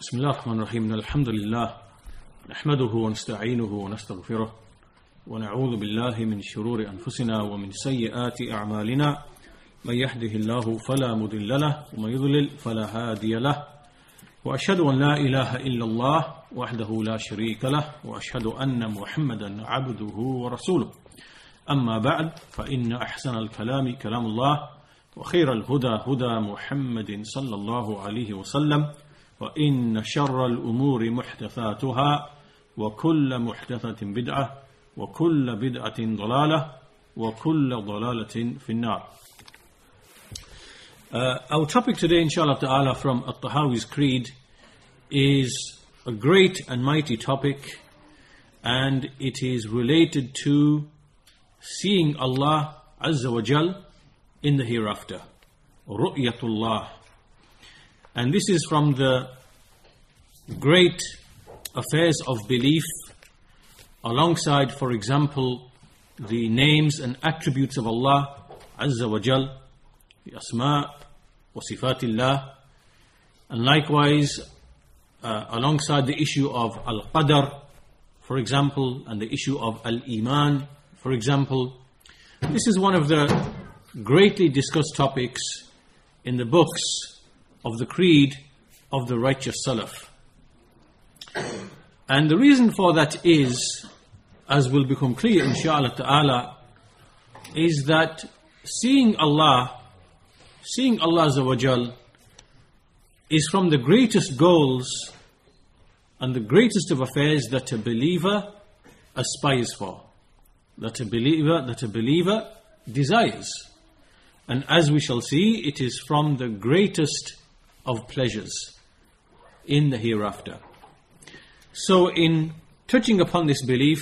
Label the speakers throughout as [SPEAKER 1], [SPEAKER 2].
[SPEAKER 1] بسم الله الرحمن الرحيم. الحمد لله نحمده ونستعينه ونستغفره ونعوذ بالله من شرور أنفسنا ومن سيئات أعمالنا. من يهده الله فلا مضل له ومن يضلل فلا هادي له. وأشهد أن لا إله إلا الله وحده لا شريك له وأشهد أن محمدا عبده ورسوله. أما بعد فإن أحسن الكلام كلام الله وخير الهدى هدى محمد صلى الله عليه وسلم. وإن شر الأمور محدثاتها وكل محدثة بدعة وكل بدعة ضلالة وكل ضلالة في النار Uh, our topic today, inshallah ta'ala, from At-Tahawi's Creed is a great and mighty topic and it is related to seeing Allah Azza wa Jal in the hereafter. Ru'yatullah. And this is from the great affairs of belief, alongside, for example, the names and attributes of Allah Azza wa Jal, the Asma wa Sifatillah, and likewise, uh, alongside the issue of Al Qadr, for example, and the issue of Al Iman, for example. This is one of the greatly discussed topics in the books of the creed of the righteous Salaf. And the reason for that is, as will become clear inshallah ta'ala, is that seeing Allah, seeing Allah Azawajal, is from the greatest goals and the greatest of affairs that a believer aspires for. That a believer, that a believer desires. And as we shall see, it is from the greatest of pleasures in the hereafter. So, in touching upon this belief,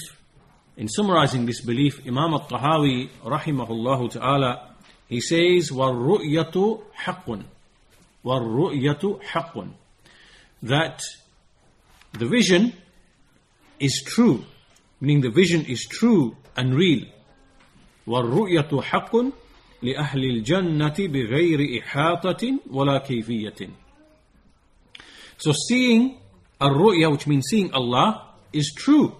[SPEAKER 1] in summarizing this belief, Imam al Tahawi, rahimahullah ta'ala, he says, وَالرُّؤْيَةُ حَقٌّ وَالرُّؤْيَةُ حَقٌّ That the vision is true, meaning the vision is true and real. وَالرُّؤْيَةُ حَقٌّ لأهل الجنة بغير إحاطة ولا كيفية. So seeing الرؤيا, which means seeing Allah, is true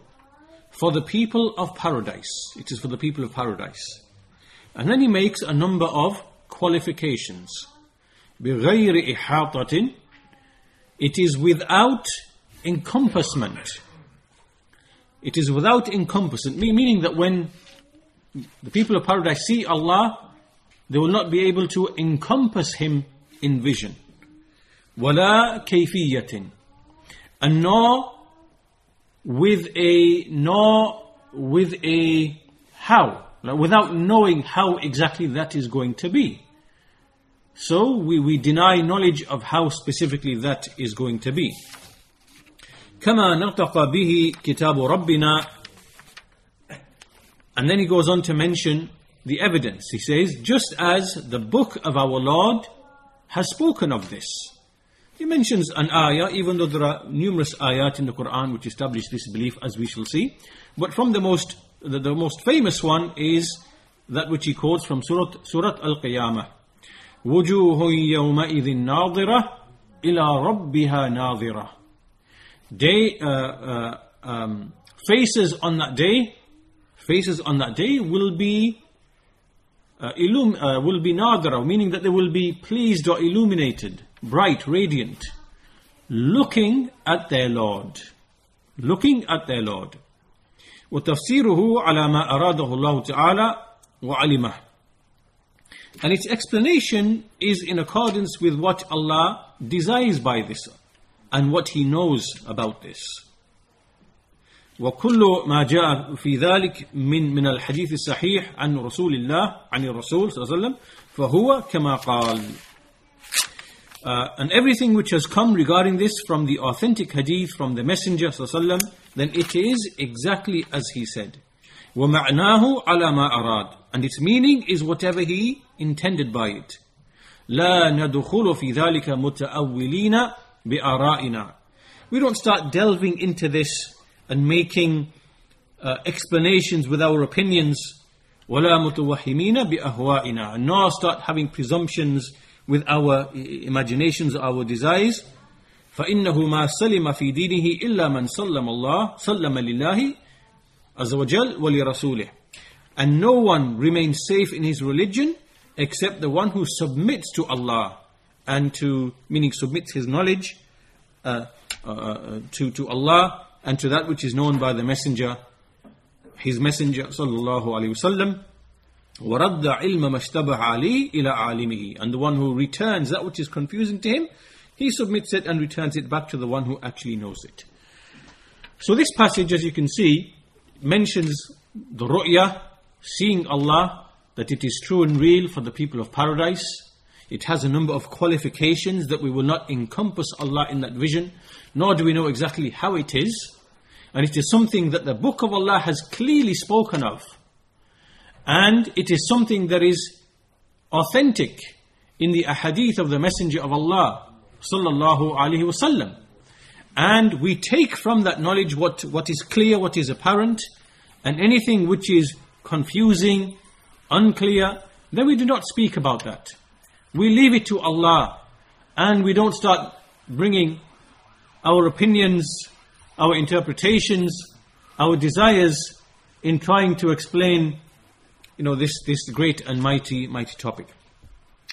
[SPEAKER 1] for the people of paradise. It is for the people of paradise. And then he makes a number of qualifications. بغير إحاطة It is without encompassment. It is without encompassment, meaning that when the people of paradise see Allah, they will not be able to encompass Him in vision. ولا كيفية and nor with a nor with a how like without knowing how exactly that is going to be so we, we deny knowledge of how specifically that is going to be كما نطق به كتاب ربنا and then he goes on to mention the evidence he says just as the book of our lord has spoken of this he mentions an ayah, even though there are numerous ayat in the Quran which establish this belief, as we shall see. But from the most, the, the most famous one is that which he quotes from Surah, Surah Al-Qiyamah. وُجُوهٌ يَوْمَئِذٍ نَاظِرَةٌ إِلَى رَبِّهَا نَاظِرَةٌ Day, uh, uh, um, faces on that day, faces on that day will be uh, illum, uh, will be nadira, meaning that they will be pleased or illuminated bright, radiant, looking at their Lord. Looking at their Lord. وتفسيره على ما أراده الله تعالى وعلمه. And its explanation is in accordance with what Allah desires by this and what He knows about this. وكل ما جاء في ذلك من من الحديث الصحيح عن رسول الله عن الرسول صلى الله عليه وسلم فهو كما قال uh, and everything which has come regarding this from the authentic hadith from the Messenger وسلم, then it is exactly as he said. وَمَعْنَاهُ عَلَى مَا أَرَادَ And its meaning is whatever he intended by it. لَا نَدْخُلُ فِي ذَلِكَ مُتَأَوِّلِينَ بِآرَائِنَا We don't start delving into this and making uh, explanations with our opinions. وَلَا مُتَوَحِّمِينَ بِأَهْوَائِنَا Nor start having presumptions with our imaginations, our desires. فإنه ما سلم في دينه إلا من سلم الله سلم لله عز وجل ولرسوله and no one remains safe in his religion except the one who submits to Allah and to meaning submits his knowledge uh, uh, uh, to to Allah and to that which is known by the messenger his messenger sallallahu alaihi wasallam ورد علم ما اشتبه عليه إلى عالمه and the one who returns that which is confusing to him he submits it and returns it back to the one who actually knows it so this passage as you can see mentions the ru'ya seeing Allah that it is true and real for the people of paradise it has a number of qualifications that we will not encompass Allah in that vision nor do we know exactly how it is and it is something that the book of Allah has clearly spoken of and it is something that is authentic in the ahadith of the Messenger of Allah sallallahu alaihi wasallam. And we take from that knowledge what, what is clear, what is apparent, and anything which is confusing, unclear, then we do not speak about that. We leave it to Allah, and we don't start bringing our opinions, our interpretations, our desires in trying to explain you know, this, this great and mighty, mighty topic.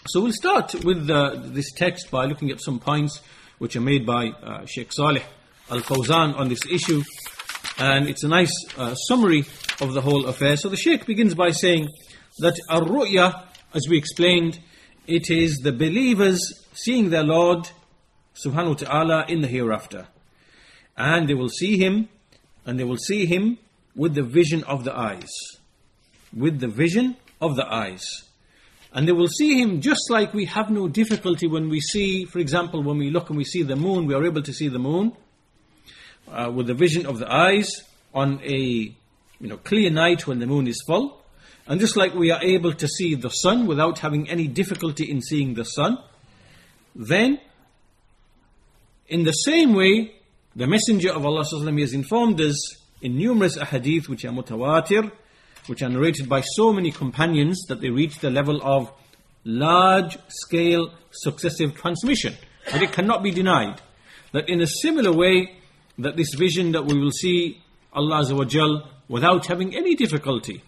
[SPEAKER 1] So we'll start with uh, this text by looking at some points which are made by uh, Sheikh Saleh Al Fawzan on this issue. And it's a nice uh, summary of the whole affair. So the Sheikh begins by saying that Ar Ru'ya, as we explained, it is the believers seeing their Lord subhanahu wa ta'ala in the hereafter. And they will see Him, and they will see Him with the vision of the eyes with the vision of the eyes. And they will see him just like we have no difficulty when we see, for example, when we look and we see the moon, we are able to see the moon uh, with the vision of the eyes on a you know, clear night when the moon is full. And just like we are able to see the sun without having any difficulty in seeing the sun, then in the same way, the Messenger of Allah has informed us in numerous ahadith which are mutawatir, which are narrated by so many companions that they reach the level of large scale successive transmission. But it cannot be denied that in a similar way, that this vision that we will see Allah without having any difficulty.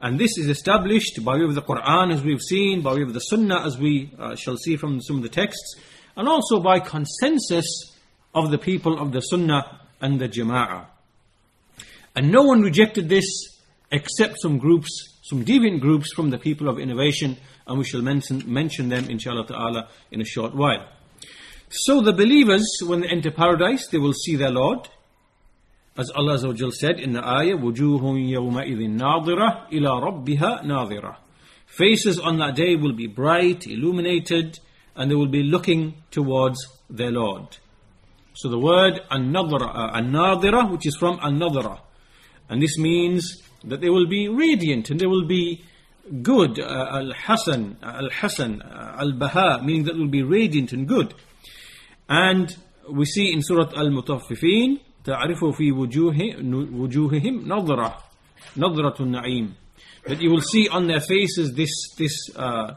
[SPEAKER 1] And this is established by way of the Quran as we've seen, by way of the Sunnah as we uh, shall see from some of the texts, and also by consensus of the people of the Sunnah and the Jama'ah. And no one rejected this except some groups, some deviant groups from the people of innovation, and we shall mention, mention them, inshallah ta'ala, in a short while. So the believers, when they enter paradise, they will see their Lord. As Allah said in the ayah, وَجُوهٌ يَوْمَئِذٍ نَاظِرَةٌ إِلَىٰ رَبِّهَا نَاظِرَةٌ Faces on that day will be bright, illuminated, and they will be looking towards their Lord. So the word an-nadira, uh, which is from an-nadira, and this means that they will be radiant and they will be good, uh, al-hasan, al-hasan, uh, al-baha, meaning that will be radiant and good. And we see in Surah Al-Mutaffifin, تعرف في وجوه وجوههم نظرة نظرة النعيم that you will see on their faces this this uh,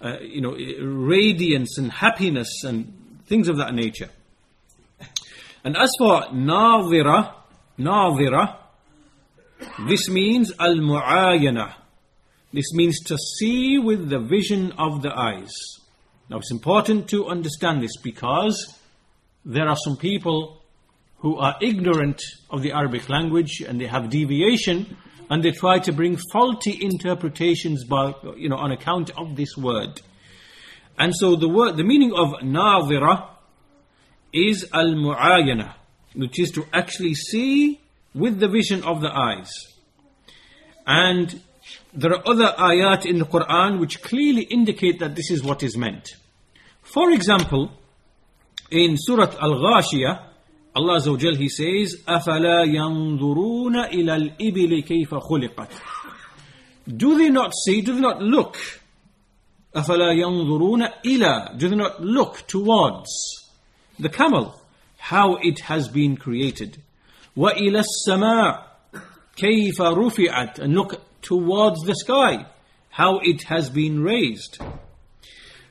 [SPEAKER 1] uh, you know radiance and happiness and things of that nature and as for ناظرة ناظرة this means al mu'ayana. This means to see with the vision of the eyes. Now it's important to understand this because there are some people who are ignorant of the Arabic language and they have deviation and they try to bring faulty interpretations by, you know, on account of this word. And so the word, the meaning of nadhira is al-mu'ayana, which is to actually see with the vision of the eyes. And there are other ayat in the Quran which clearly indicate that this is what is meant. For example, in Surah Al-Ghashiyah, Allah Azza wa Jal, He says, أَفَلَا يَنظُرُونَ إِلَى الْإِبِلِ كَيْفَ خُلِقَتْ Do they not see, do they not look? أَفَلَا يَنظُرُونَ إِلَى Do they not look towards the camel, how it has been created? وإلى السماء كيف رفعت and look towards the sky. How it has been raised.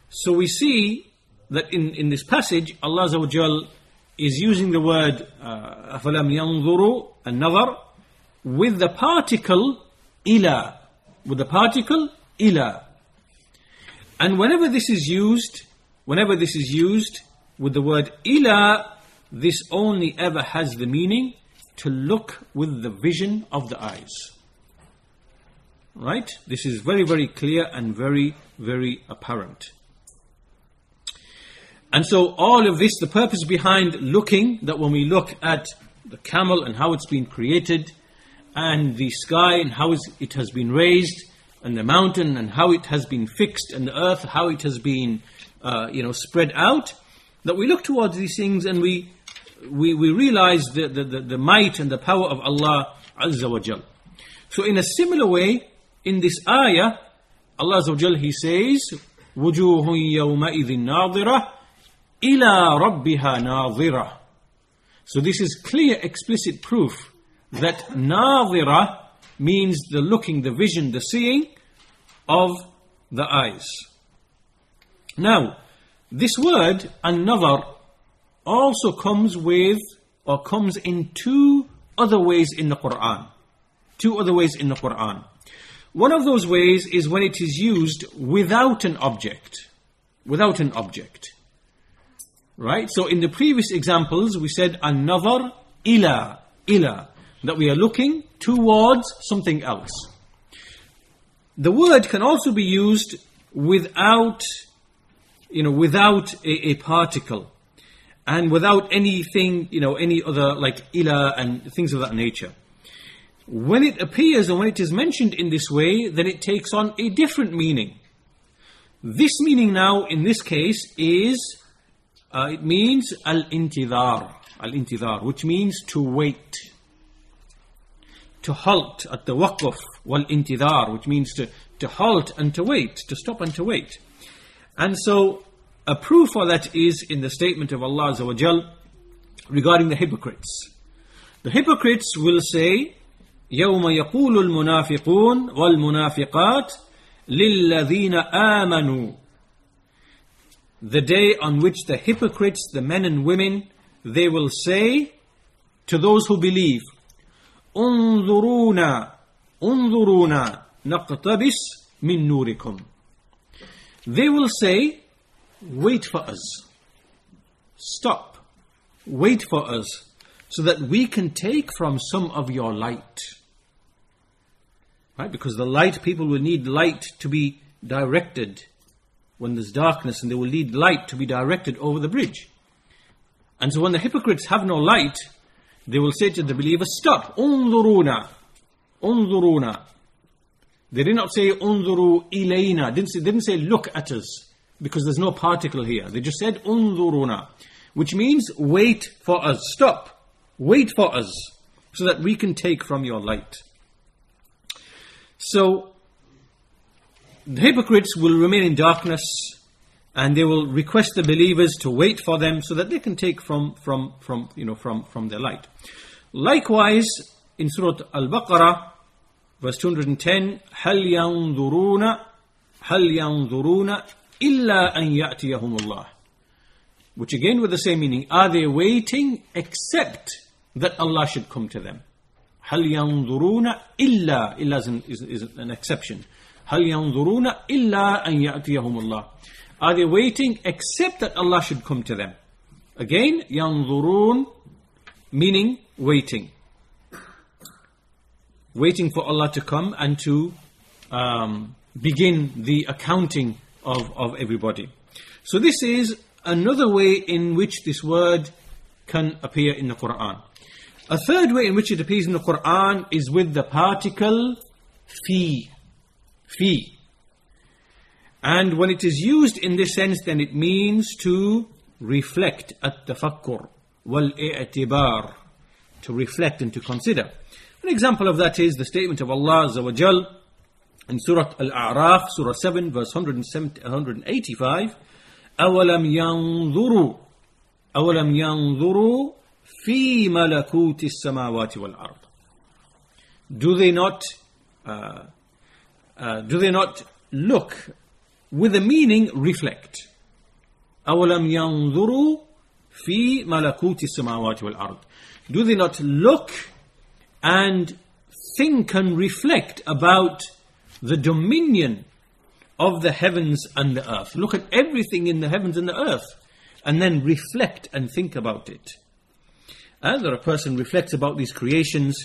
[SPEAKER 1] So we see that in, in this passage Allah Azawajal is using the word uh, أَفَلَمْ يَنْظُرُوا an-nadhar with the particle ila with the particle ila and whenever this is used whenever this is used with the word ila this only ever has the meaning to look with the vision of the eyes. Right? This is very very clear and very very apparent. And so all of this, the purpose behind looking, that when we look at the camel and how it's been created, and the sky and how it has been raised, and the mountain and how it has been fixed, and the earth, how it has been, uh, you know, spread out, that we look towards these things and we, we, we realize the, the, the, the might and the power of Allah Azza wa Jal. So in a similar way, in this ayah, Allah Azza wa Jal, He says, وجوه يومئذ ناظرة إلى ربها ناظرة So this is clear, explicit proof that nadhira means the looking, the vision, the seeing of the eyes. Now, this word, an-nadhar, also comes with, or comes in two other ways in the Quran. Two other ways in the Quran. One of those ways is when it is used without an object. Without an object. Right? So in the previous examples, we said an-nadhar ila, ila, that we are looking towards something else. The word can also be used without, you know, without a, a particle and without anything, you know, any other like ila and things of that nature. When it appears and when it is mentioned in this way, then it takes on a different meaning. This meaning now, in this case, is uh, it means al intidar, al-intidhar, which means to wait. To halt at the waqf, wal intidar, which means to, to halt and to wait, to stop and to wait. And so, a proof for that is in the statement of Allah Azza wa Jal regarding the hypocrites. The hypocrites will say, يوم يقول المنافقون والمنافقات للذين آمنوا the day on which the hypocrites, the men and women, they will say to those who believe, انظرونا انظرونا نقتبس من نوركم. They will say, wait for us. Stop. Wait for us so that we can take from some of your light. Right? Because the light, people will need light to be directed when there's darkness and they will need light to be directed over the bridge. And so when the hypocrites have no light, they will say to the believers, stop, unzuruna, unzuruna. They did not say unzuru ilayna, didn't say, didn't say look at us, because there's no particle here. They just said unzuruna, which means wait for us, stop, wait for us, so that we can take from your light. So the hypocrites will remain in darkness and they will request the believers to wait for them so that they can take from, from, from, you know, from, from their light. Likewise, in Surah Al-Baqarah, verse 210, هَلْ يَنظُرُونَ هَلْ يَنظُرُونَ إِلَّا أَن يَأْتِيَهُمُ اللَّهِ Which again with the same meaning, are they waiting except that Allah should come to them? هَلْ يَنظُرُونَ إِلَّا إِلَّا is an, is, is an exception. هل ينظرون إلا أن يأتيهم الله Are they waiting except that Allah should come to them? Again, ينظرون meaning waiting. Waiting for Allah to come and to um, begin the accounting of, of everybody. So this is another way in which this word can appear in the Quran. A third way in which it appears in the Quran is with the particle fi fi. And when it is used in this sense, then it means to reflect at tafakkur wal i'tibar to reflect and to consider. An example of that is the statement of Allah Azza wa in Surah Al-A'raf, Surah 7, verse 185, أَوَلَمْ يَنظُرُوا أَوَلَمْ يَنظُرُوا فِي مَلَكُوتِ السَّمَاوَاتِ وَالْأَرْضِ Do they not uh, uh, do they not look with the meaning reflect? أَوَلَمْ يَنظُرُوا فِي مَلَكُوتِ السَّمَاوَاتِ وَالْأَرْضِ Do they not look and think and reflect about the dominion of the heavens and the earth? Look at everything in the heavens and the earth and then reflect and think about it. And that a person reflects about these creations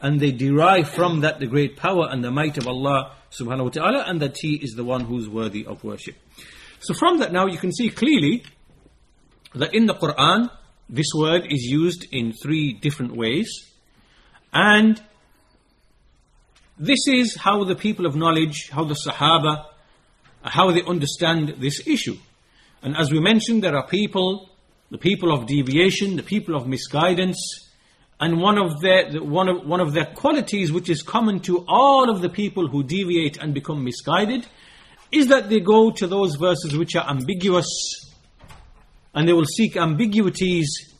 [SPEAKER 1] and they derive from that the great power and the might of Allah subhanahu wa ta'ala and that He is the one who's worthy of worship. So from that now you can see clearly that in the Quran this word is used in three different ways and this is how the people of knowledge, how the Sahaba, how they understand this issue. And as we mentioned, there are people, the people of deviation, the people of misguidance, and one of their one of one of their qualities which is common to all of the people who deviate and become misguided is that they go to those verses which are ambiguous and they will seek ambiguities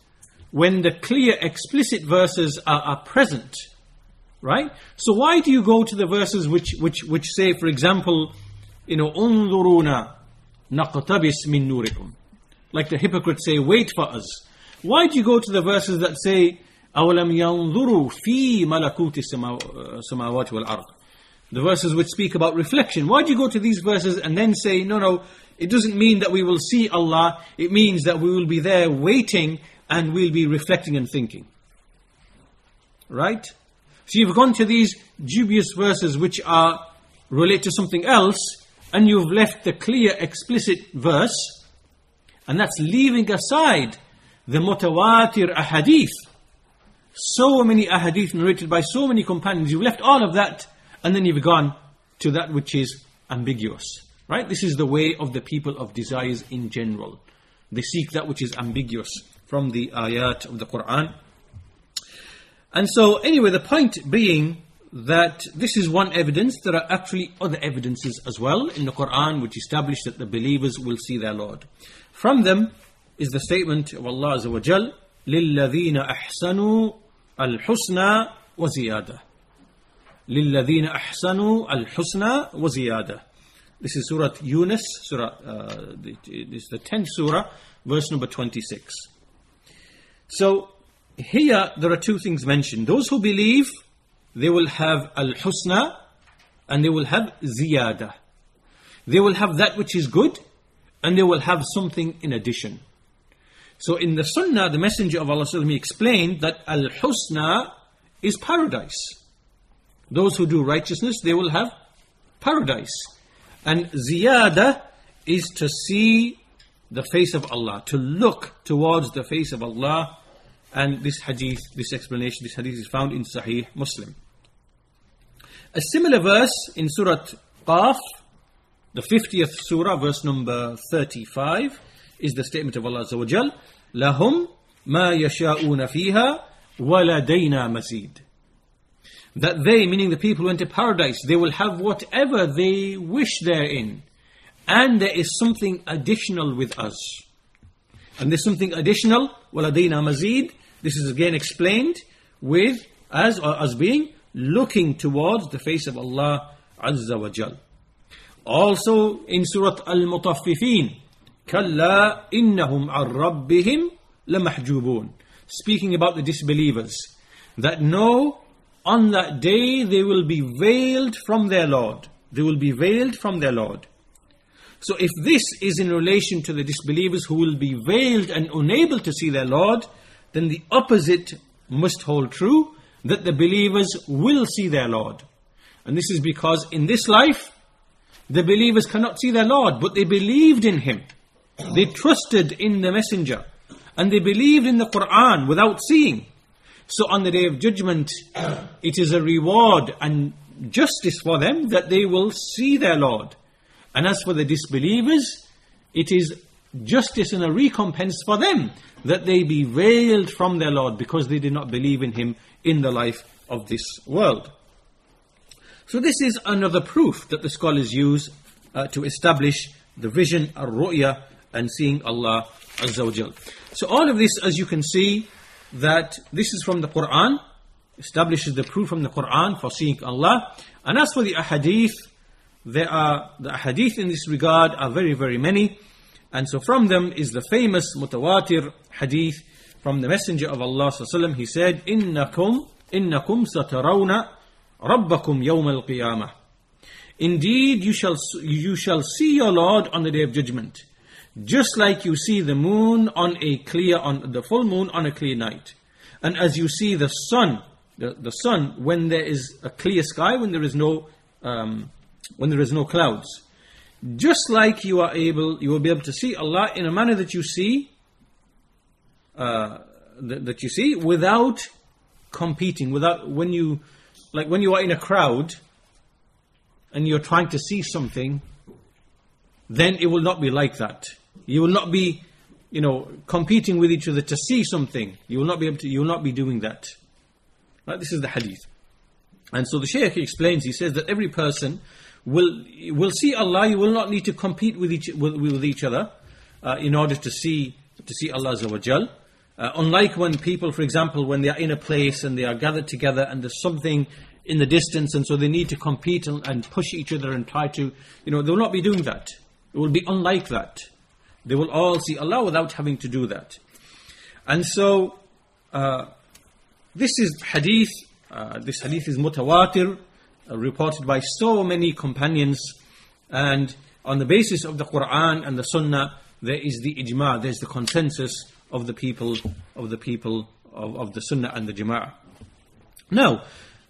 [SPEAKER 1] when the clear explicit verses are, are present right so why do you go to the verses which which which say for example you know unzuruna naqtabis min nurikum like the hypocrites say wait for us why do you go to the verses that say أولم ينظروا في ملكوت السماوات والأرض the verses which speak about reflection why do you go to these verses and then say no no it doesn't mean that we will see Allah it means that we will be there waiting and we'll be reflecting and thinking right So you've gone to these dubious verses which are relate to something else and you've left the clear explicit verse and that's leaving aside the mutawatir ahadith so many ahadith narrated by so many companions. You've left all of that and then you've gone to that which is ambiguous. Right? This is the way of the people of desires in general. They seek that which is ambiguous from the ayat of the Quran. And so, anyway, the point being that this is one evidence. There are actually other evidences as well in the Quran which establish that the believers will see their Lord. From them is the statement of Allah Azza wa Jal, لِلَّذِينَ أَحْسَنُوا الحسنى وزيادة للذين أحسنوا الحسنى وزيادة This is Surah Yunus, Surah, uh, this is the 10th Surah, verse number 26. So, here there are two things mentioned. Those who believe, they will have al-husna and they will have ziyada. They will have that which is good and they will have something in addition. So in the Sunnah, the Messenger of Allah explained that Al Husna is paradise. Those who do righteousness, they will have paradise. And ziyada is to see the face of Allah, to look towards the face of Allah. And this hadith, this explanation, this hadith is found in Sahih Muslim. A similar verse in Surah Qaf, the 50th surah, verse number 35 is the statement of Allah Azza wa Jal, لهم ما يشاءون فيها ولدينا مزيد. That they, meaning the people who enter paradise, they will have whatever they wish therein. And there is something additional with us. And there's something additional, ولدينا مزيد. This is again explained with, as, as being, looking towards the face of Allah Azza wa Jal. Also in Surah Al-Mutaffifin, كلا إنهم عن ربهم لمحجوبون speaking about the disbelievers that no on that day they will be veiled from their Lord they will be veiled from their Lord so if this is in relation to the disbelievers who will be veiled and unable to see their Lord then the opposite must hold true that the believers will see their Lord and this is because in this life the believers cannot see their Lord but they believed in Him they trusted in the messenger and they believed in the Quran without seeing. So on the day of judgment, it is a reward and justice for them that they will see their Lord. And as for the disbelievers, it is justice and a recompense for them that they be veiled from their Lord because they did not believe in Him in the life of this world. So this is another proof that the scholars use uh, to establish the vision, al-ru'ya, and seeing Allah. So all of this, as you can see, that this is from the Quran, establishes the proof from the Quran for seeing Allah. And as for the ahadith, there are the ahadith in this regard are very, very many. And so from them is the famous mutawatir hadith from the Messenger of Allah sallallahu He said, "Innakum, innakum satarawna rabbakum yawm al-qiyamah." Indeed, you shall you shall see your Lord on the day of judgment, just like you see the moon on a clear on the full moon on a clear night, and as you see the sun, the, the sun when there is a clear sky, when there is no um, when there is no clouds. Just like you are able, you will be able to see Allah in a manner that you see, uh, that, that you see without competing, without when you, like when you are in a crowd and you're trying to see something, then it will not be like that. You will not be, you know, competing with each other to see something. You will not be able to. You will not be doing that. Right? This is the hadith. And so the Shaykh explains. He says that every person will will see Allah. You will not need to compete with each with, with each other uh, in order to see to see Allah Azza uh, unlike when people, for example, when they are in a place and they are gathered together and there's something in the distance and so they need to compete and, and push each other and try to, you know, they will not be doing that. It will be unlike that. They will all see Allah without having to do that. And so, uh, this is hadith, uh, this hadith is mutawatir, Uh, reported by so many companions and on the basis of the Quran and the Sunnah there is the ijma there's the consensus of the people of the people of, of the Sunnah and the Jama'ah now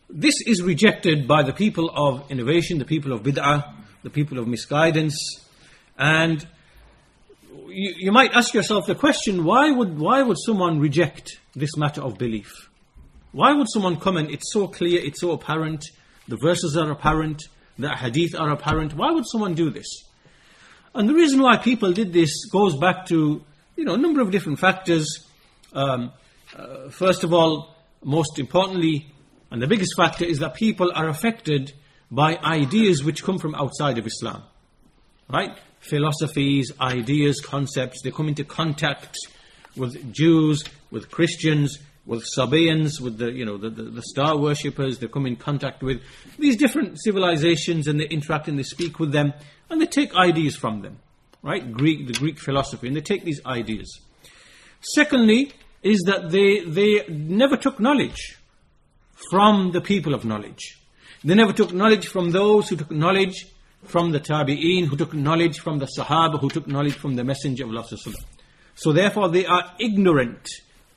[SPEAKER 1] this is rejected by the people of innovation the people of bid'ah the people of misguidance and you, you might ask yourself the question why would why would someone reject this matter of belief? Why would someone come and it's so clear it's so apparent the verses are apparent, the hadith are apparent. Why would someone do this? And the reason why people did this goes back to you know a number of different factors. Um, uh, first of all, most importantly, and the biggest factor is that people are affected by ideas which come from outside of Islam. Right? Philosophies, ideas, concepts, they come into contact with Jews, with Christians, with Sabaeans, with the, you know, the, the, the, star worshippers, they come in contact with these different civilizations and they interact and they speak with them and they take ideas from them, right? Greek, the Greek philosophy, and they take these ideas. Secondly, is that they, they never took knowledge from the people of knowledge. They never took knowledge from those who took knowledge from the Tabi'een, who took knowledge from the Sahaba, who took knowledge from the Messenger of Allah. So therefore they are ignorant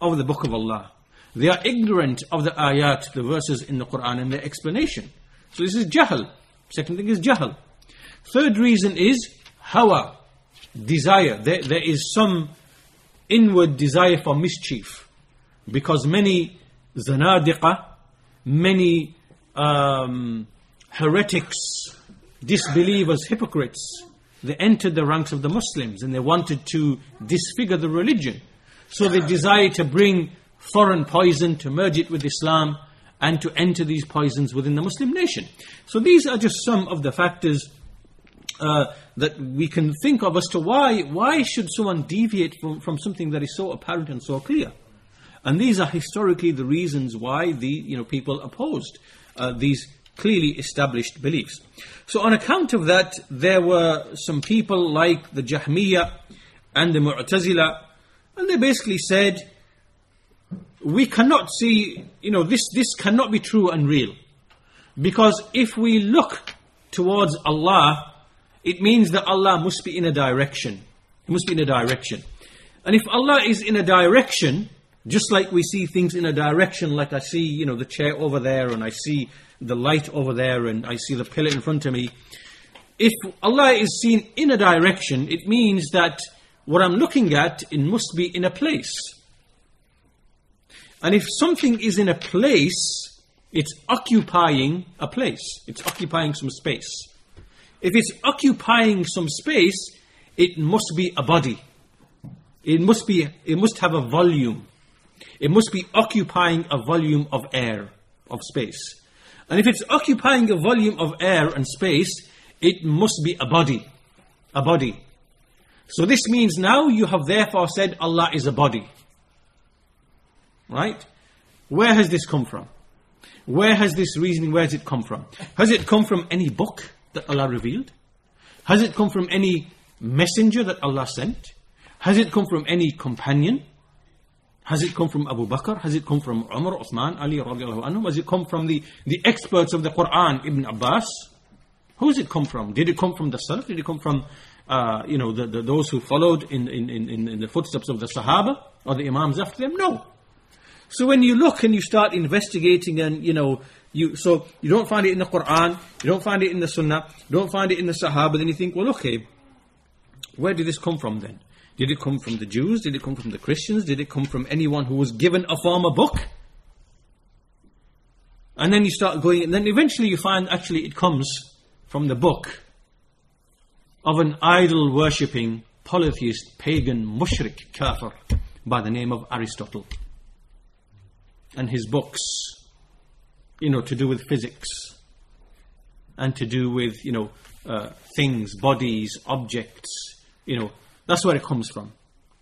[SPEAKER 1] of the Book of Allah. They are ignorant of the ayat, the verses in the Quran and their explanation. So this is jahl. Second thing is jahl. Third reason is hawa, desire. There, there is some inward desire for mischief. Because many zanadiqa, many um, heretics, disbelievers, hypocrites, they entered the ranks of the Muslims and they wanted to disfigure the religion. So they desire to bring foreign poison, to merge it with Islam, and to enter these poisons within the Muslim nation. So these are just some of the factors uh, that we can think of as to why, why should someone deviate from, from something that is so apparent and so clear. And these are historically the reasons why the you know, people opposed uh, these clearly established beliefs. So on account of that, there were some people like the Jahmiyyah and the Mu'tazila, and they basically said, we cannot see, you know, this, this cannot be true and real. Because if we look towards Allah, it means that Allah must be in a direction. It must be in a direction. And if Allah is in a direction, just like we see things in a direction, like I see, you know, the chair over there, and I see the light over there, and I see the pillar in front of me. If Allah is seen in a direction, it means that what I'm looking at, it must be in a place. And if something is in a place, it's occupying a place. It's occupying some space. If it's occupying some space, it must be a body. It must be it must have a volume. It must be occupying a volume of air, of space. And if it's occupying a volume of air and space, it must be a body. A body. So this means now you have therefore said Allah is a body. Right? Where has this come from? Where has this reasoning, where has it come from? Has it come from any book that Allah revealed? Has it come from any messenger that Allah sent? Has it come from any companion? Has it come from Abu Bakr? Has it come from Umar, Uthman, Ali radiallahu anhu? Has it come from the, the experts of the Quran, Ibn Abbas? Who has it come from? Did it come from the Salaf? Did it come from, uh, you know, the, the, those who followed in, in, in, in the footsteps of the Sahaba or the Imams after them? No. So when you look and you start investigating and, you know, you, so you don't find it in the Quran, you don't find it in the Sunnah, you don't find it in the Sahaba, then you think, well, okay, where did this come from then? Did it come from the Jews? Did it come from the Christians? Did it come from anyone who was given a former book? And then you start going, and then eventually you find actually it comes from the book of an idol worshipping, polytheist, pagan, mushrik, kafir by the name of Aristotle and his books, you know, to do with physics and to do with, you know, uh, things, bodies, objects, you know, that's where it comes from,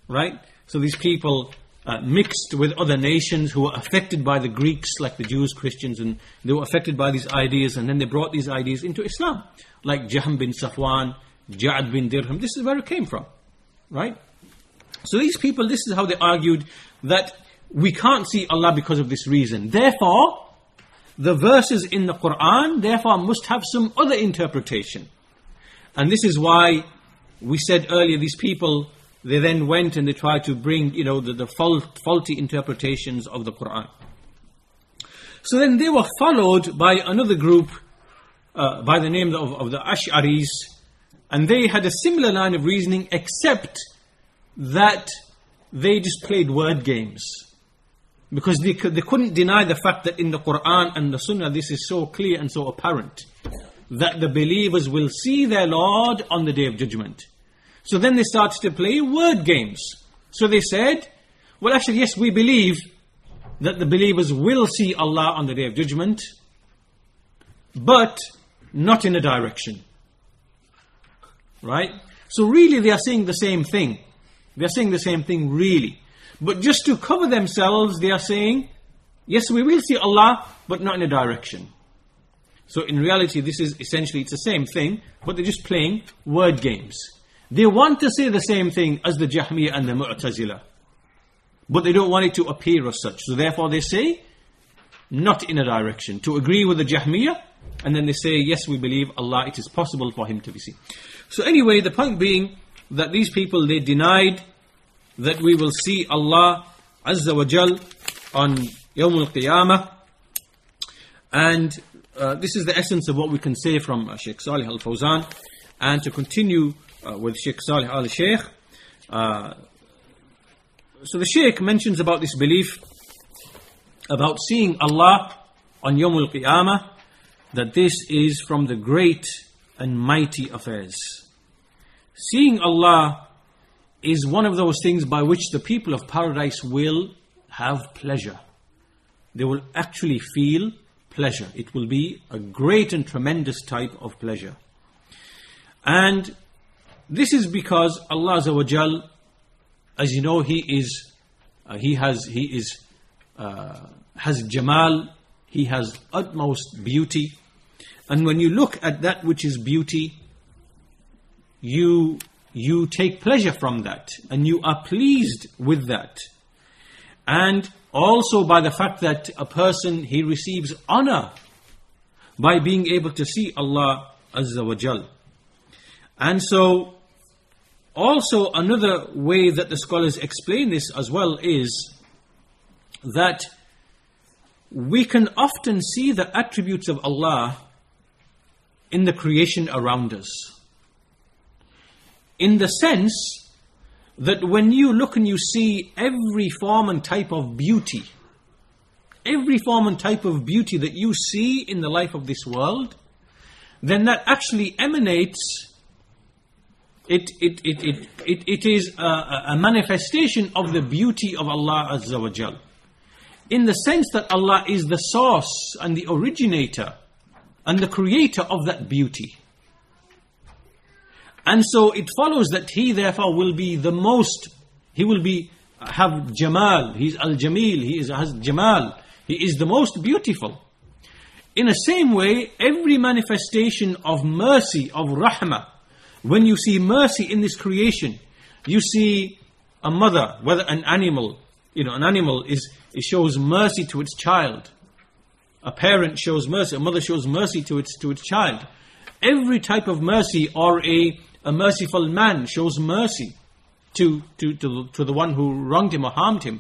[SPEAKER 1] right? So these people uh, mixed with other nations who were affected by the Greeks, like the Jews, Christians, and they were affected by these ideas, and then they brought these ideas into Islam, like Jahm bin Safwan, Ja'ad bin Dirham. This is where it came from, right? So these people, this is how they argued that we can't see Allah because of this reason. Therefore, the verses in the Quran, therefore, must have some other interpretation. And this is why we said earlier, these people, they then went and they tried to bring, you know, the, the fault, faulty interpretations of the Quran. So then they were followed by another group uh, by the name of, of the Ash'aris, and they had a similar line of reasoning, except that they just played word games. Because they, they couldn't deny the fact that in the Quran and the Sunnah this is so clear and so apparent that the believers will see their Lord on the day of judgment. So then they started to play word games. So they said, well, actually, yes, we believe that the believers will see Allah on the day of judgment, but not in a direction. Right? So really, they are saying the same thing. They are saying the same thing, really. But just to cover themselves, they are saying, yes, we will see Allah, but not in a direction. So in reality, this is essentially, it's the same thing, but they're just playing word games. They want to say the same thing as the Jahmiyyah and the Mu'tazila. But they don't want it to appear as such. So therefore they say, not in a direction. To agree with the Jahmiyyah, and then they say, yes, we believe Allah, it is possible for Him to be seen. So anyway, the point being that these people, they denied that we will see Allah Azza wa Jal on Yawm al-Qiyamah. And uh, this is the essence of what we can say from uh, Sheikh Salih al-Fawzan. And to continue uh, with Sheikh Salih al-Sheikh, uh, so the Sheikh mentions about this belief about seeing Allah on Yawm al-Qiyamah, that this is from the great and mighty affairs. Seeing Allah is one of those things by which the people of paradise will have pleasure. They will actually feel pleasure. It will be a great and tremendous type of pleasure. And this is because Allah Azza as you know, He is, uh, He has, He is, uh, has Jamal, He has utmost beauty. And when you look at that which is beauty, you, you take pleasure from that, and you are pleased with that. And also by the fact that a person, he receives honor by being able to see Allah Azza wa Jal. And so, also another way that the scholars explain this as well is that we can often see the attributes of Allah in the creation around us. In the sense that when you look and you see every form and type of beauty, every form and type of beauty that you see in the life of this world, then that actually emanates, it, it, it, it, it, it is a, a manifestation of the beauty of Allah Azza wa Jal. In the sense that Allah is the source and the originator and the creator of that beauty. And so it follows that he therefore will be the most, he will be, have Jamal, he's Al-Jamil, he is, has Jamal, he is the most beautiful. In the same way, every manifestation of mercy, of rahmah, When you see mercy in this creation, you see a mother, whether an animal, you know, an animal is, it shows mercy to its child. A parent shows mercy, a mother shows mercy to its, to its child. Every type of mercy or a, a merciful man shows mercy to, to, to, to the one who wronged him or harmed him.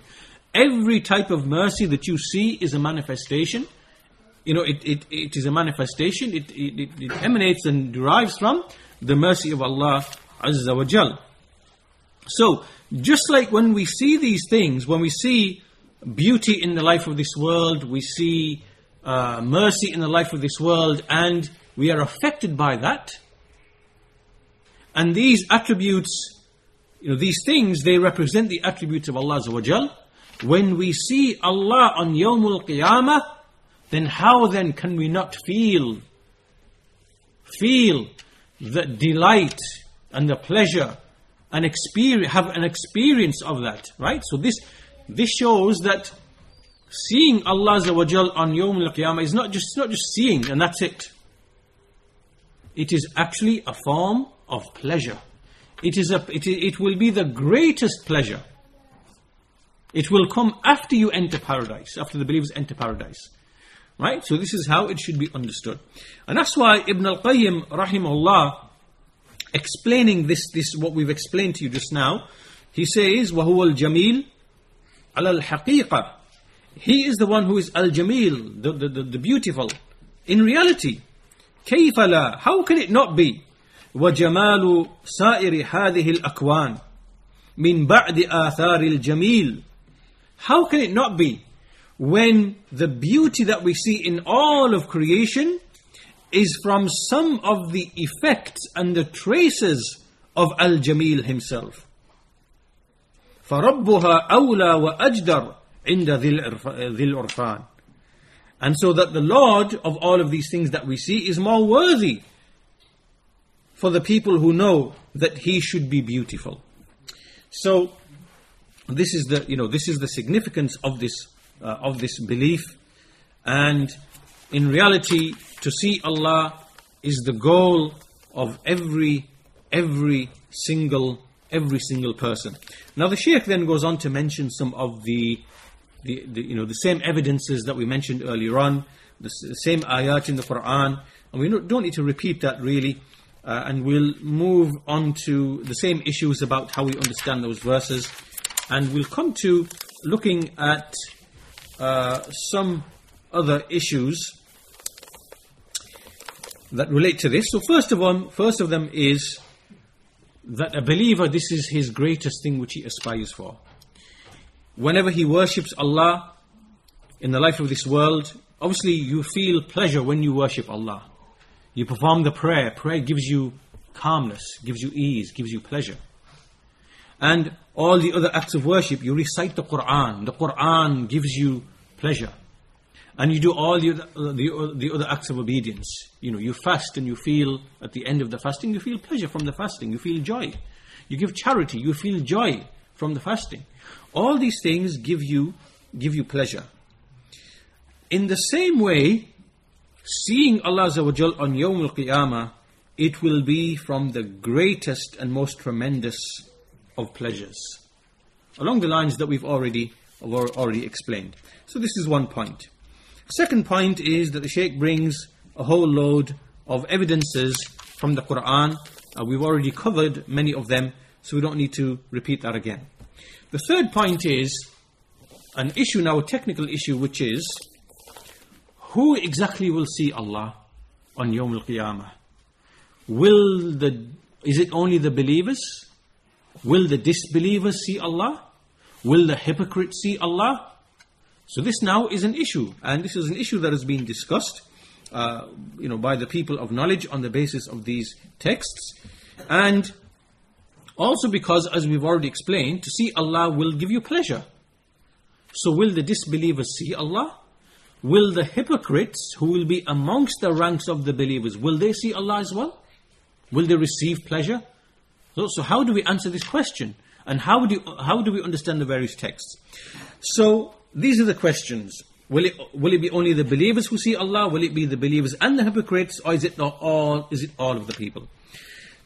[SPEAKER 1] Every type of mercy that you see is a manifestation. You know, it, it, it is a manifestation. It, it, it emanates and derives from the mercy of Allah Azza wa Jal. So, just like when we see these things, when we see beauty in the life of this world, we see uh, mercy in the life of this world, and we are affected by that. And these attributes, you know, these things, they represent the attributes of Allah Azza When we see Allah on Yawmul Qiyamah, then how then can we not feel, feel the delight and the pleasure and experience, have an experience of that, right? So this, this shows that seeing Allah on Yawm al-Qiyamah is not just, not just seeing and that's it. It is actually a form of pleasure. It, is a, it, it will be the greatest pleasure. It will come after you enter paradise, after the believers enter paradise. Right? So this is how it should be understood. And that's why Ibn al-Qayyim, rahimahullah, explaining this, this, what we've explained to you just now, he says, وَهُوَ الْجَمِيلُ عَلَى الْحَقِيقَةِ He is the one who is al-jamil, the, the, the, the beautiful. In reality, كيف لا? How can it not be? وجمال سائر هذه الأكوان من بعد آثار الجميل How can it not be when the beauty that we see in all of creation is from some of the effects and the traces of Al-Jamil himself. فَرَبُّهَا أَوْلَى وَأَجْدَرُ عِنْدَ ذِي الْعُرْفَانِ And so that the Lord of all of these things that we see is more worthy for the people who know that He should be beautiful. So, this is the, you know, this is the significance of this, uh, of this belief. And in reality, to see Allah is the goal of every, every single, every single person. Now the Sheikh then goes on to mention some of the, the, the you know, the same evidences that we mentioned earlier on, the, the same ayat in the Quran, and we don't need to repeat that really. Uh, and we'll move on to the same issues about how we understand those verses. And we'll come to looking at uh, some other issues that relate to this. So first of all, first of them is that a believer, this is his greatest thing which he aspires for. Whenever he worships Allah in the life of this world, obviously you feel pleasure when you worship Allah. You perform the prayer. Prayer gives you calmness, gives you ease, gives you pleasure. And all the other acts of worship, you recite the Quran. The Quran gives you pleasure and you do all the, uh, the, uh, the other acts of obedience. You know, you fast and you feel, at the end of the fasting, you feel pleasure from the fasting, you feel joy. You give charity, you feel joy from the fasting. All these things give you, give you pleasure. In the same way, seeing Allah Azza on Yawm al-Qiyamah, it will be from the greatest and most tremendous of pleasures. Along the lines that we've already, already explained. So this is one point. Second point is that the Shaykh brings a whole load of evidences from the Quran. Uh, we've already covered many of them, so we don't need to repeat that again. The third point is an issue now, a technical issue, which is who exactly will see Allah on Yom al-Qiyamah? Will the, is it only the believers? Will the disbelievers see Allah? Will the hypocrites see Allah? So this now is an issue, and this is an issue that has been discussed, uh, you know, by the people of knowledge on the basis of these texts, and also because, as we've already explained, to see Allah will give you pleasure. So will the disbelievers see Allah? Will the hypocrites, who will be amongst the ranks of the believers, will they see Allah as well? Will they receive pleasure? So, so how do we answer this question? And how do, how do we understand the various texts? So, these are the questions. Will it, will it be only the believers who see Allah? Will it be the believers and the hypocrites? Or is it not all, is it all of the people?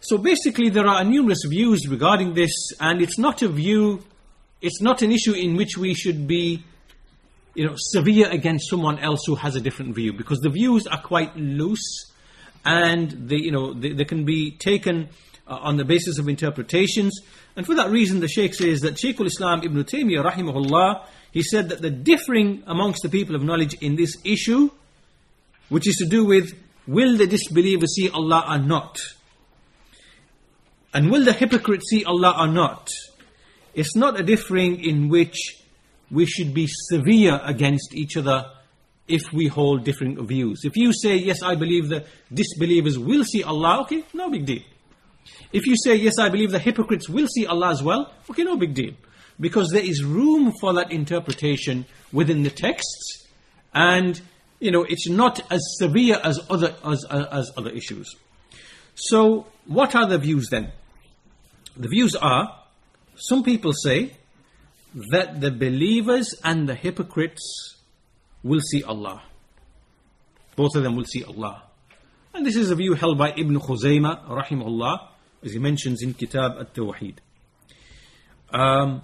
[SPEAKER 1] So basically, there are numerous views regarding this, and it's not a view, it's not an issue in which we should be, you know, severe against someone else who has a different view, because the views are quite loose, and they, you know, they, they can be taken uh, on the basis of interpretations. And for that reason, the Sheikh says that Shaykh al-Islam Ibn Taymiyyah, rahimahullah, he said that the differing amongst the people of knowledge in this issue, which is to do with will the disbeliever see Allah or not? And will the hypocrite see Allah or not? It's not a differing in which we should be severe against each other if we hold different views. If you say, yes, I believe the disbelievers will see Allah, okay, no big deal. If you say, yes, I believe the hypocrites will see Allah as well, okay, no big deal. Because there is room for that interpretation within the texts, and, you know, it's not as severe as other, as, as other issues. So, what are the views then? The views are some people say that the believers and the hypocrites will see Allah. Both of them will see Allah. And this is a view held by Ibn Khuzaymah, rahimahullah, as he mentions in Kitab al-Tawheed. Um,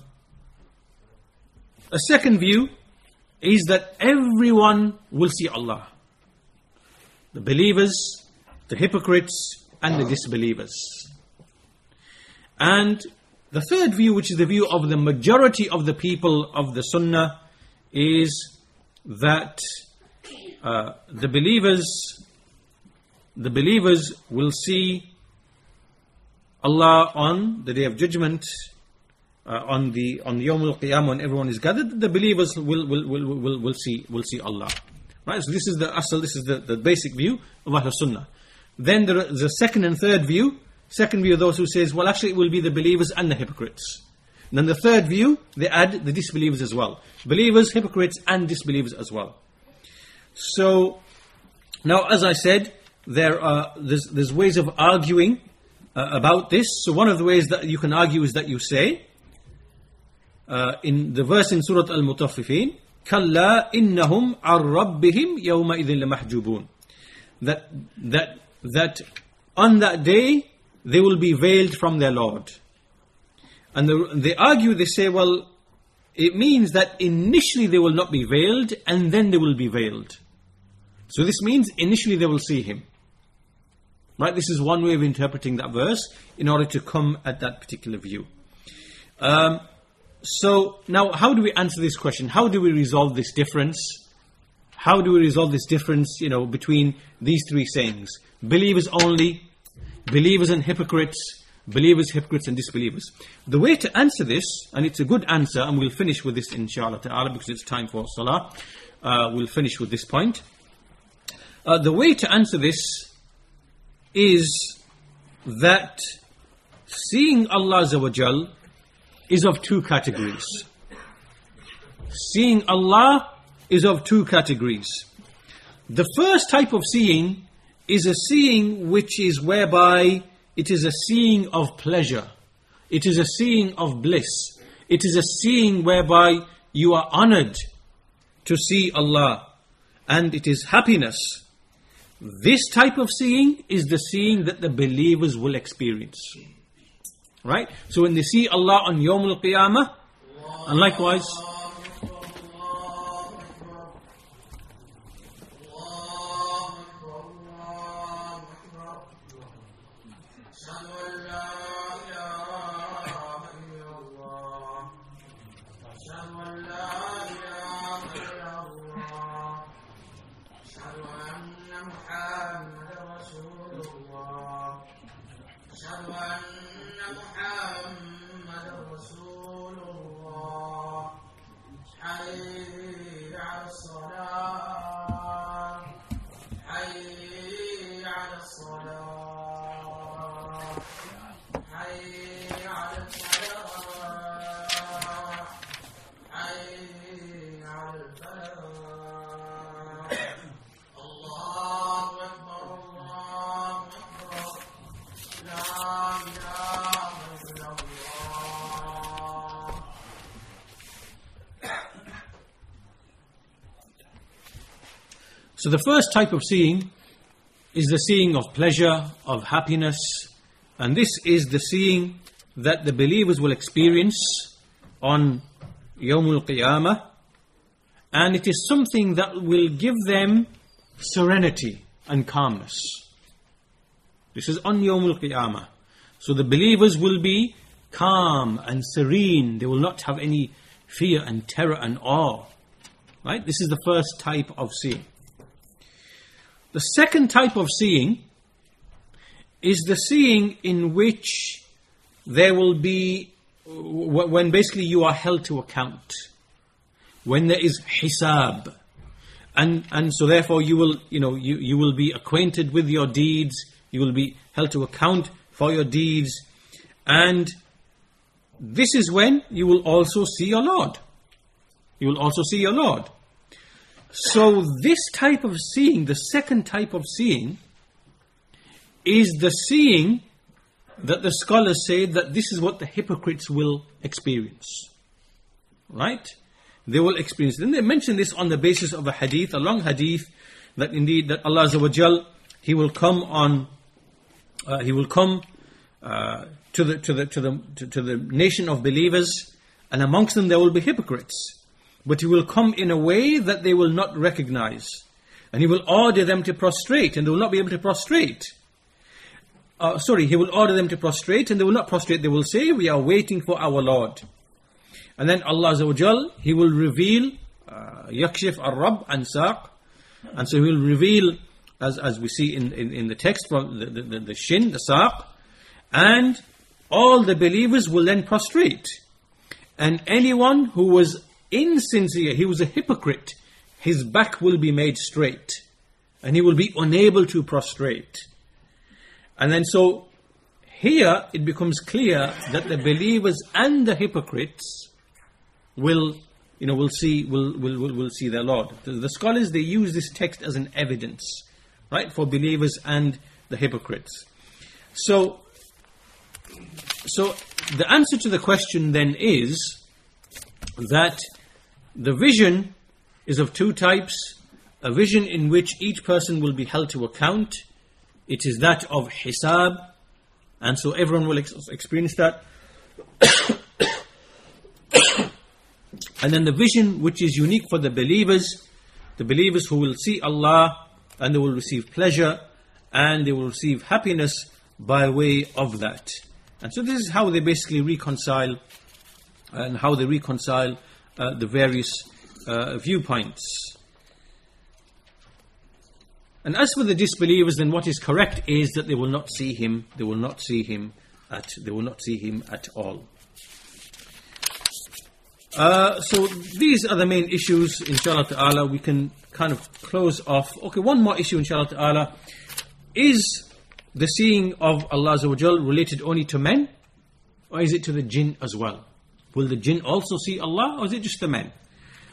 [SPEAKER 1] a second view is that everyone will see Allah. The believers, the hypocrites, and the disbelievers. And the third view, which is the view of the majority of the people of the Sunnah, is that uh, the believers, the believers will see Allah on the day of judgment, uh, on the on the Yawm al-Qiyamah when everyone is gathered, the believers will will, will, will, will see will see Allah. Right? So this is the asal, this is the, the basic view of Ahlul Sunnah. Then there is a second and third view Second view of those who says, well, actually, it will be the believers and the hypocrites. And then the third view, they add the disbelievers as well. Believers, hypocrites, and disbelievers as well. So, now, as I said, there are there's, there's ways of arguing uh, about this. So, one of the ways that you can argue is that you say, uh, in the verse in Surah Al Mutaffifin, كلا إنهم عن ربهم يومئذ لمحجوبون. That that that on that day they will be veiled from their Lord. And the, they argue, they say, well, it means that initially they will not be veiled and then they will be veiled. So this means initially they will see him. Right? This is one way of interpreting that verse in order to come at that particular view. Um, so now, how do we answer this question? How do we resolve this difference? How do we resolve this difference, you know, between these three sayings? Believers only, believers and hypocrites, believers, hypocrites, and disbelievers. The way to answer this, and it's a good answer, and we'll finish with this inshallah ta'ala because it's time for salah. Uh, we'll finish with this point. Uh, the way to answer this is that seeing Allah is of two categories. Seeing Allah is of two categories. The first type of seeing is a seeing which is whereby it is a seeing of pleasure. It is a seeing of bliss. It is a seeing whereby you are honored to see Allah and it is happiness. This type of seeing is the seeing that the believers will experience. Right? So when they see Allah on Yawm al Qiyamah, and likewise, So the first type of seeing is the seeing of pleasure, of happiness, And this is the seeing that the believers will experience on Yawmul Qiyamah. And it is something that will give them serenity and calmness. This is on Yawmul Qiyamah. So the believers will be calm and serene. They will not have any fear and terror and awe. Right? This is the first type of seeing. The second type of seeing is the seeing in which there will be when basically you are held to account when there is hisab. And and so therefore you will you know you, you will be acquainted with your deeds you will be held to account for your deeds and this is when you will also see your lord. You will also see your lord so this type of seeing the second type of seeing is the seeing that the scholars say that this is what the hypocrites will experience. Right? They will experience. Then they mention this on the basis of a hadith, a long hadith, that indeed that Allah Azza He will come on, uh, He will come uh, to the to the to the to, to the nation of believers, and amongst them there will be hypocrites. But He will come in a way that they will not recognize, and He will order them to prostrate, and they will not be able to prostrate uh, sorry, he will order them to prostrate and they will not prostrate. They will say, we are waiting for our Lord. And then Allah Azza He will reveal, uh, yakshif ar-rab and saq. And so He will reveal, as, as we see in, in, in the text, from the, the, the shin, the saq. And all the believers will then prostrate. And anyone who was insincere, he was a hypocrite, his back will be made straight. And he will be unable to prostrate. And then so here it becomes clear that the believers and the hypocrites will you know will see will will will, will see their lord the, the, scholars they use this text as an evidence right for believers and the hypocrites so so the answer to the question then is that the vision is of two types a vision in which each person will be held to account it is that of hisab, and so everyone will ex- experience that. and then the vision which is unique for the believers, the believers who will see Allah and they will receive pleasure and they will receive happiness by way of that. And so this is how they basically reconcile and how they reconcile the various uh, viewpoints. And as for the disbelievers, then what is correct is that they will not see him, they will not see him at, they will not see him at all. Uh, so these are the main issues, inshallah ta'ala. We can kind of close off. Okay, one more issue, inshallah ta'ala. Is the seeing of Allah related only to men? Or is it to the jinn as well? Will the jinn also see Allah, or is it just the men?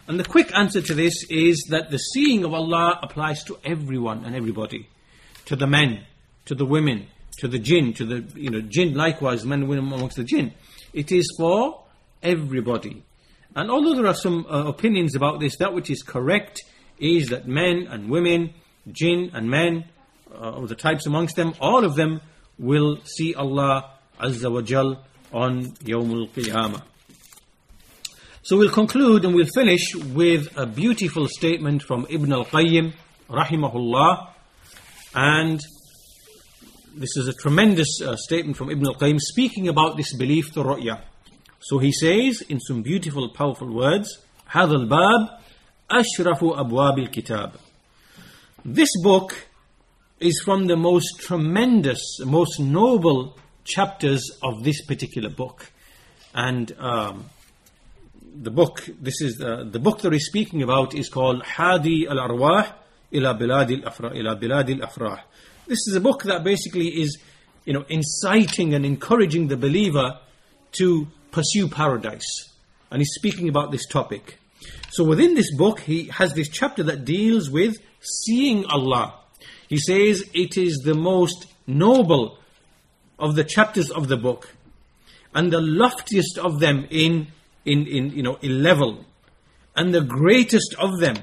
[SPEAKER 1] And the quick answer to this is that the seeing of Allah applies to everyone and everybody. To the men, to the women, to the jinn, to the you know jinn likewise, men and women amongst the jinn. It is for everybody. And although there are some uh, opinions about this, that which is correct is that men and women, jinn and men, uh, the types amongst them, all of them will see Allah Azza wa Jal on Yawmul Qiyamah. So we'll conclude and we'll finish with a beautiful statement from Ibn al-Qayyim, rahimahullah. And this is a tremendous uh, statement from Ibn al-Qayyim speaking about this belief, the ru'ya. So he says in some beautiful, powerful words, هذا الباب أشرف أبواب الكتاب. This book is from the most tremendous, most noble chapters of this particular book. And um, the book, this is the, the book that he's speaking about is called Hadi Bilad al-Afrah, ila Bilad al-Afrah. This is a book that basically is, you know, inciting and encouraging the believer to pursue paradise. And he's speaking about this topic. So within this book, he has this chapter that deals with seeing Allah. He says it is the most noble of the chapters of the book and the loftiest of them in in, in you know, a level. And the greatest of them.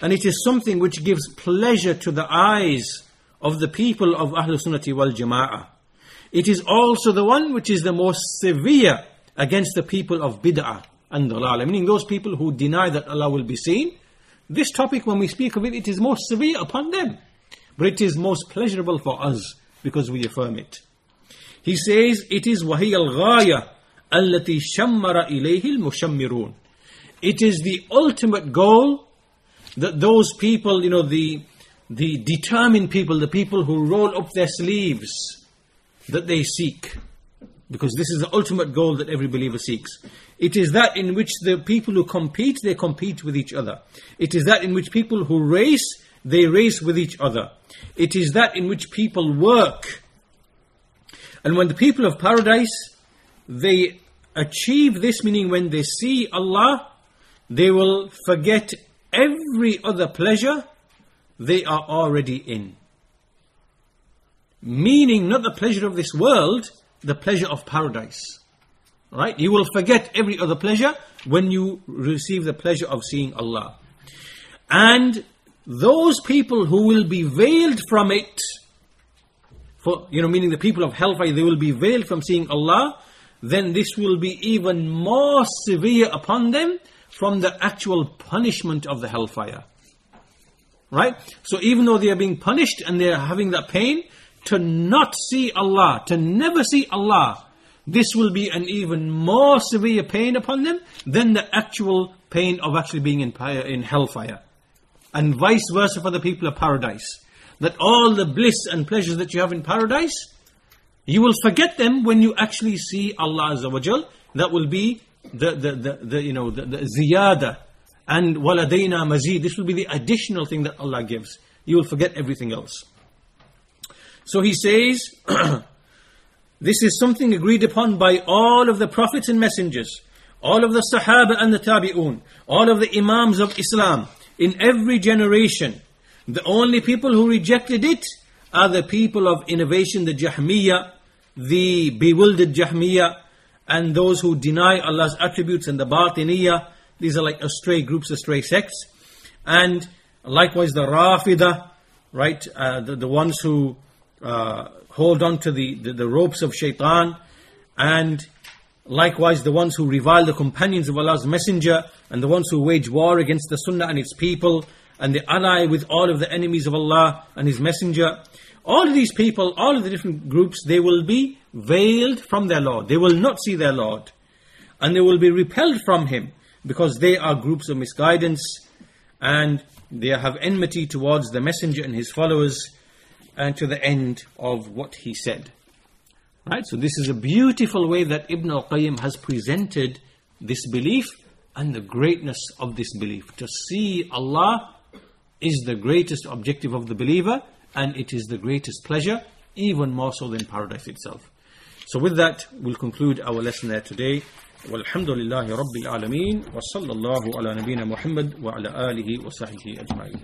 [SPEAKER 1] And it is something which gives pleasure to the eyes of the people of Ahlul Sunnati wal Jama'ah. It is also the one which is the most severe against the people of Bid'ah and Dalala, meaning those people who deny that Allah will be seen. This topic, when we speak of it, it is most severe upon them, but it is most pleasurable for us because we affirm it. He says, It is wahi al ghaya, الَّتِي شَمَّرَ إِلَيْهِ الْمُشَمِّرُونَ It is the ultimate goal that those people, you know, the, the determined people, the people who roll up their sleeves, that they seek. Because this is the ultimate goal that every believer seeks. It is that in which the people who compete, they compete with each other. It is that in which people who race, they race with each other. It is that in which people work. And when the people of paradise, they achieve this, meaning when they see Allah, they will forget every other pleasure they are already in. Meaning not the pleasure of this world, the pleasure of paradise. Right? You will forget every other pleasure when you receive the pleasure of seeing Allah. And those people who will be veiled from it, for, you know, meaning the people of hellfire, they will be veiled from seeing Allah, then this will be even more severe upon them from the actual punishment of the hellfire. Right? So even though they are being punished and they are having that pain, to not see Allah, to never see Allah, this will be an even more severe pain upon them than the actual pain of actually being in, in hellfire. And vice versa for the people of paradise. That all the bliss and pleasures that you have in paradise, you will forget them when you actually see Allah Azza wa Jal. That will be the, the, the, the you know, the, the ziyada. And waladayna mazid. This will be the additional thing that Allah gives. You will forget everything else. So he says, this is something agreed upon by all of the prophets and messengers, all of the Sahaba and the Tabi'un, all of the Imams of Islam, in every generation. The only people who rejected it are the people of innovation, the Jahmiyyah, the bewildered Jahmiyyah, and those who deny Allah's attributes and the Batiniyah. These are like astray groups, astray sects. And likewise the Rafidah, right? Uh, the, the ones who uh, hold on to the, the, the ropes of shaitan. And likewise the ones who revile the companions of Allah's Messenger and the ones who wage war against the Sunnah and its people and the ally with all of the enemies of Allah and His Messenger. All of these people, all of the different groups, they will be veiled from their Lord. They will not see their Lord. And they will be repelled from Him because they are groups of misguidance and they have enmity towards the Messenger and His followers and to the end of what he said. Right? So this is a beautiful way that Ibn al-Qayyim has presented this belief and the greatness of this belief. To see Allah is the greatest objective of the believer and it is the greatest pleasure, even more so than paradise itself. So with that, we'll conclude our lesson there today. والحمد لله رب العالمين وصلى الله على نبينا محمد وعلى آله وصحبه أجمعين